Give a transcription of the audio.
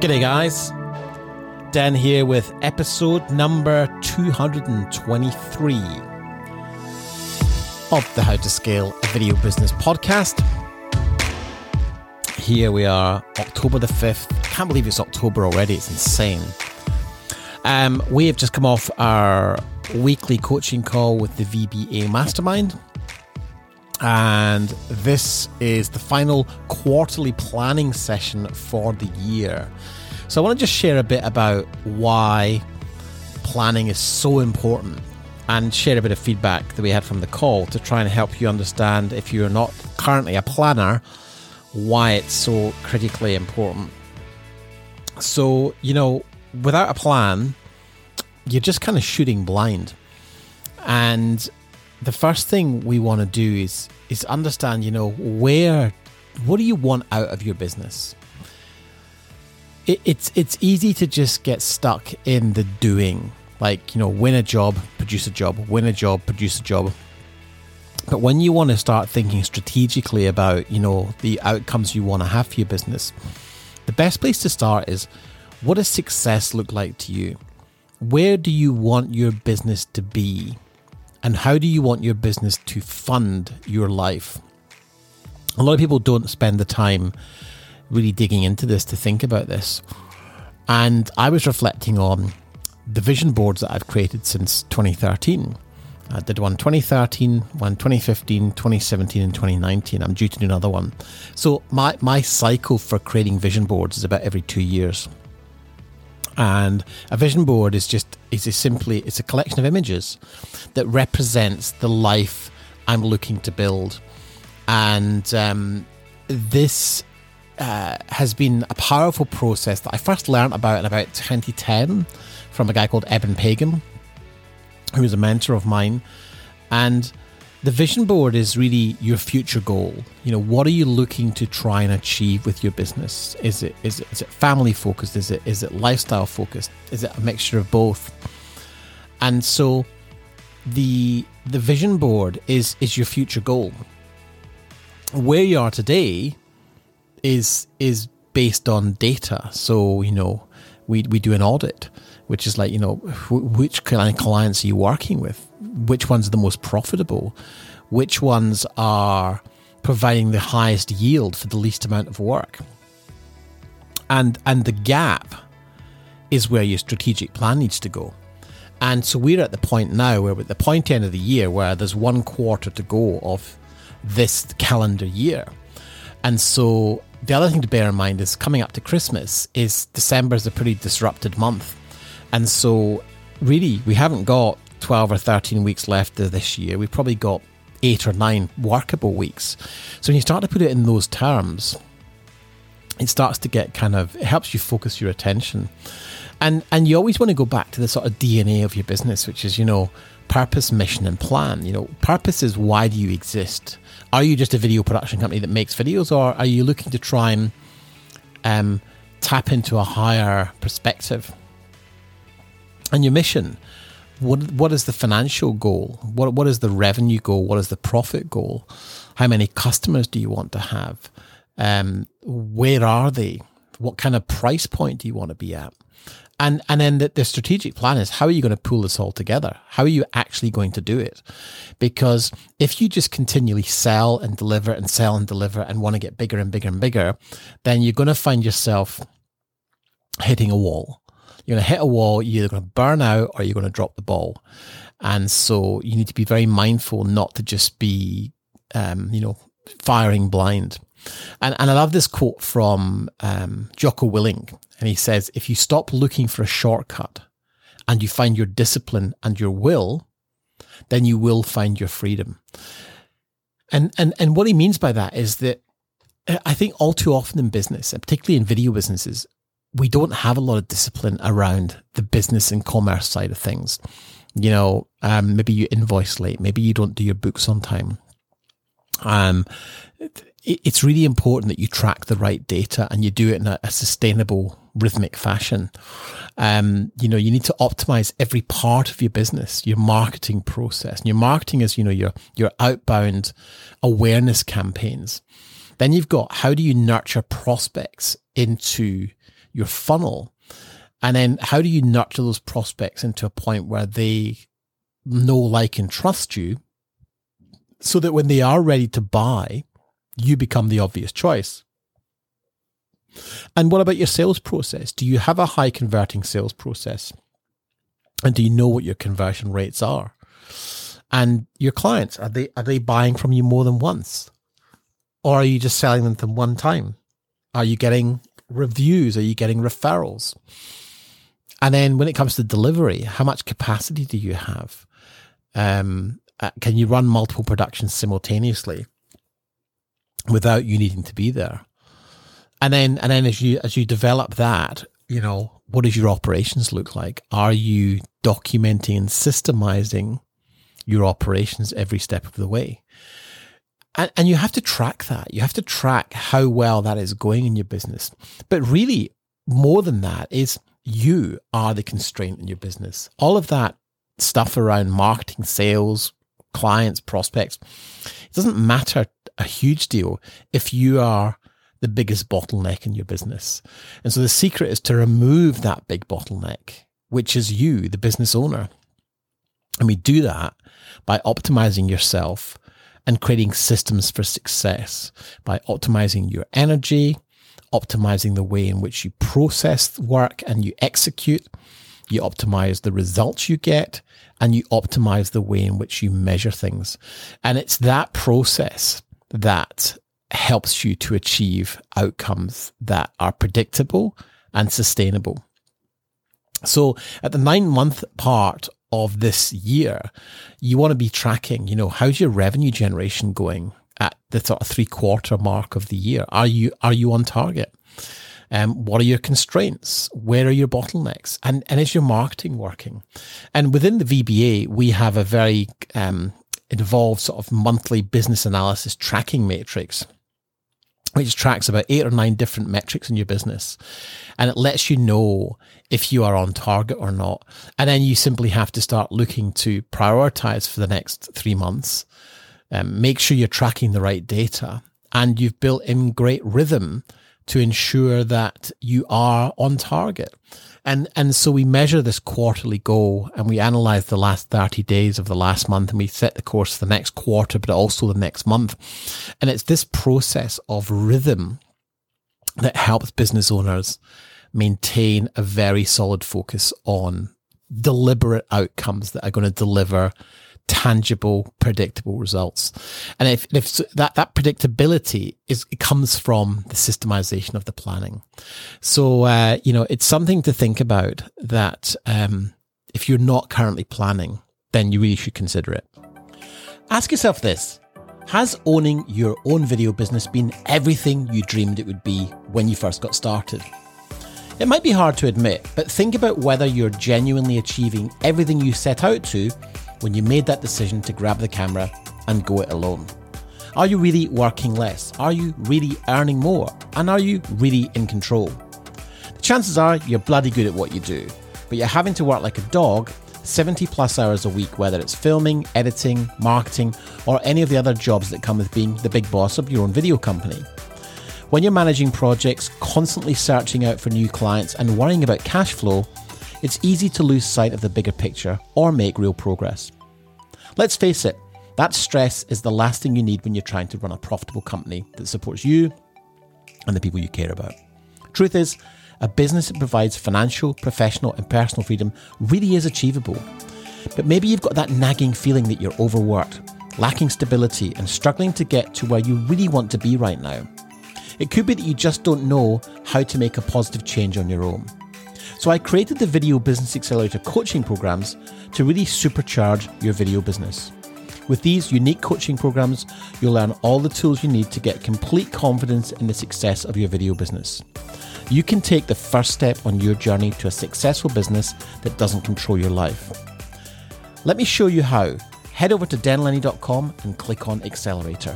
G'day, guys. Dan here with episode number 223 of the How to Scale a Video Business podcast. Here we are, October the 5th. Can't believe it's October already, it's insane. Um, we have just come off our weekly coaching call with the VBA Mastermind. And this is the final quarterly planning session for the year. So I want to just share a bit about why planning is so important and share a bit of feedback that we had from the call to try and help you understand if you're not currently a planner, why it's so critically important. So, you know, without a plan, you're just kind of shooting blind. And the first thing we want to do is is understand, you know, where what do you want out of your business? It, it's it's easy to just get stuck in the doing, like you know, win a job, produce a job, win a job, produce a job. But when you want to start thinking strategically about, you know, the outcomes you want to have for your business, the best place to start is what does success look like to you? Where do you want your business to be? And how do you want your business to fund your life? A lot of people don't spend the time really digging into this to think about this. And I was reflecting on the vision boards that I've created since 2013. I did one 2013, one 2015, 2017, and 2019. I'm due to do another one. So my, my cycle for creating vision boards is about every two years. And a vision board is just is simply it's a collection of images that represents the life I'm looking to build. And um, this uh, has been a powerful process that I first learned about in about 2010 from a guy called Eben Pagan, who is a mentor of mine. And the vision board is really your future goal. You know, what are you looking to try and achieve with your business? Is it is it, is it family focused? Is it is it lifestyle focused? Is it a mixture of both? And so the the vision board is is your future goal. Where you are today is is based on data. So, you know, we we do an audit, which is like, you know, which kind of clients are you working with? Which ones are the most profitable, which ones are providing the highest yield for the least amount of work. And and the gap is where your strategic plan needs to go. And so we're at the point now where we're at the point end of the year where there's one quarter to go of this calendar year. And so the other thing to bear in mind is coming up to Christmas is December is a pretty disrupted month. And so really we haven't got 12 or 13 weeks left of this year. We've probably got eight or nine workable weeks. So when you start to put it in those terms, it starts to get kind of, it helps you focus your attention. And, and you always want to go back to the sort of DNA of your business, which is, you know, purpose, mission, and plan. You know, purpose is why do you exist? Are you just a video production company that makes videos, or are you looking to try and um, tap into a higher perspective? And your mission, what what is the financial goal? What what is the revenue goal? What is the profit goal? How many customers do you want to have? Um, where are they? What kind of price point do you want to be at? And and then the, the strategic plan is how are you going to pull this all together? How are you actually going to do it? Because if you just continually sell and deliver and sell and deliver and want to get bigger and bigger and bigger, then you're going to find yourself hitting a wall you're going to hit a wall, you're either going to burn out or you're going to drop the ball. And so you need to be very mindful not to just be, um, you know, firing blind. And, and I love this quote from um, Jocko Willink. And he says, if you stop looking for a shortcut and you find your discipline and your will, then you will find your freedom. And, and, and what he means by that is that I think all too often in business, and particularly in video businesses, we don't have a lot of discipline around the business and commerce side of things. You know, um, maybe you invoice late, maybe you don't do your books on time. Um, it, it's really important that you track the right data and you do it in a, a sustainable, rhythmic fashion. Um, you know, you need to optimize every part of your business, your marketing process. And your marketing is, you know, your your outbound awareness campaigns. Then you've got how do you nurture prospects into your funnel? And then how do you nurture those prospects into a point where they know, like, and trust you so that when they are ready to buy, you become the obvious choice? And what about your sales process? Do you have a high converting sales process? And do you know what your conversion rates are? And your clients, are they are they buying from you more than once? Or are you just selling them to one time? Are you getting reviews? Are you getting referrals? And then when it comes to delivery, how much capacity do you have? Um, uh, can you run multiple productions simultaneously without you needing to be there? And then, and then as you as you develop that, you know, what does your operations look like? Are you documenting and systemizing your operations every step of the way? And, and you have to track that. You have to track how well that is going in your business. But really, more than that is you are the constraint in your business. All of that stuff around marketing, sales, clients, prospects, it doesn't matter a huge deal if you are the biggest bottleneck in your business. And so the secret is to remove that big bottleneck, which is you, the business owner. And we do that by optimizing yourself and creating systems for success by optimizing your energy, optimizing the way in which you process work and you execute. You optimize the results you get and you optimize the way in which you measure things. And it's that process that helps you to achieve outcomes that are predictable and sustainable. So at the nine month part of this year, you want to be tracking, you know, how's your revenue generation going at the sort of three quarter mark of the year? Are you, are you on target? Um, what are your constraints? Where are your bottlenecks? And, and is your marketing working? And within the VBA, we have a very um, involved sort of monthly business analysis tracking matrix which tracks about eight or nine different metrics in your business. And it lets you know if you are on target or not. And then you simply have to start looking to prioritize for the next three months. Um, make sure you're tracking the right data and you've built in great rhythm to ensure that you are on target. And, and so we measure this quarterly goal and we analyze the last 30 days of the last month and we set the course for the next quarter, but also the next month. And it's this process of rhythm that helps business owners maintain a very solid focus on deliberate outcomes that are going to deliver tangible, predictable results. And if, if that, that predictability is, it comes from the systemization of the planning. So, uh, you know, it's something to think about that, um, if you're not currently planning, then you really should consider it. Ask yourself this. Has owning your own video business been everything you dreamed it would be when you first got started? It might be hard to admit, but think about whether you're genuinely achieving everything you set out to when you made that decision to grab the camera and go it alone? Are you really working less? Are you really earning more? And are you really in control? The chances are you're bloody good at what you do, but you're having to work like a dog 70 plus hours a week, whether it's filming, editing, marketing, or any of the other jobs that come with being the big boss of your own video company. When you're managing projects, constantly searching out for new clients, and worrying about cash flow, it's easy to lose sight of the bigger picture or make real progress. Let's face it, that stress is the last thing you need when you're trying to run a profitable company that supports you and the people you care about. Truth is, a business that provides financial, professional, and personal freedom really is achievable. But maybe you've got that nagging feeling that you're overworked, lacking stability, and struggling to get to where you really want to be right now. It could be that you just don't know how to make a positive change on your own. So I created the Video Business Accelerator coaching programs to really supercharge your video business. With these unique coaching programs, you'll learn all the tools you need to get complete confidence in the success of your video business. You can take the first step on your journey to a successful business that doesn't control your life. Let me show you how. Head over to denlenny.com and click on Accelerator.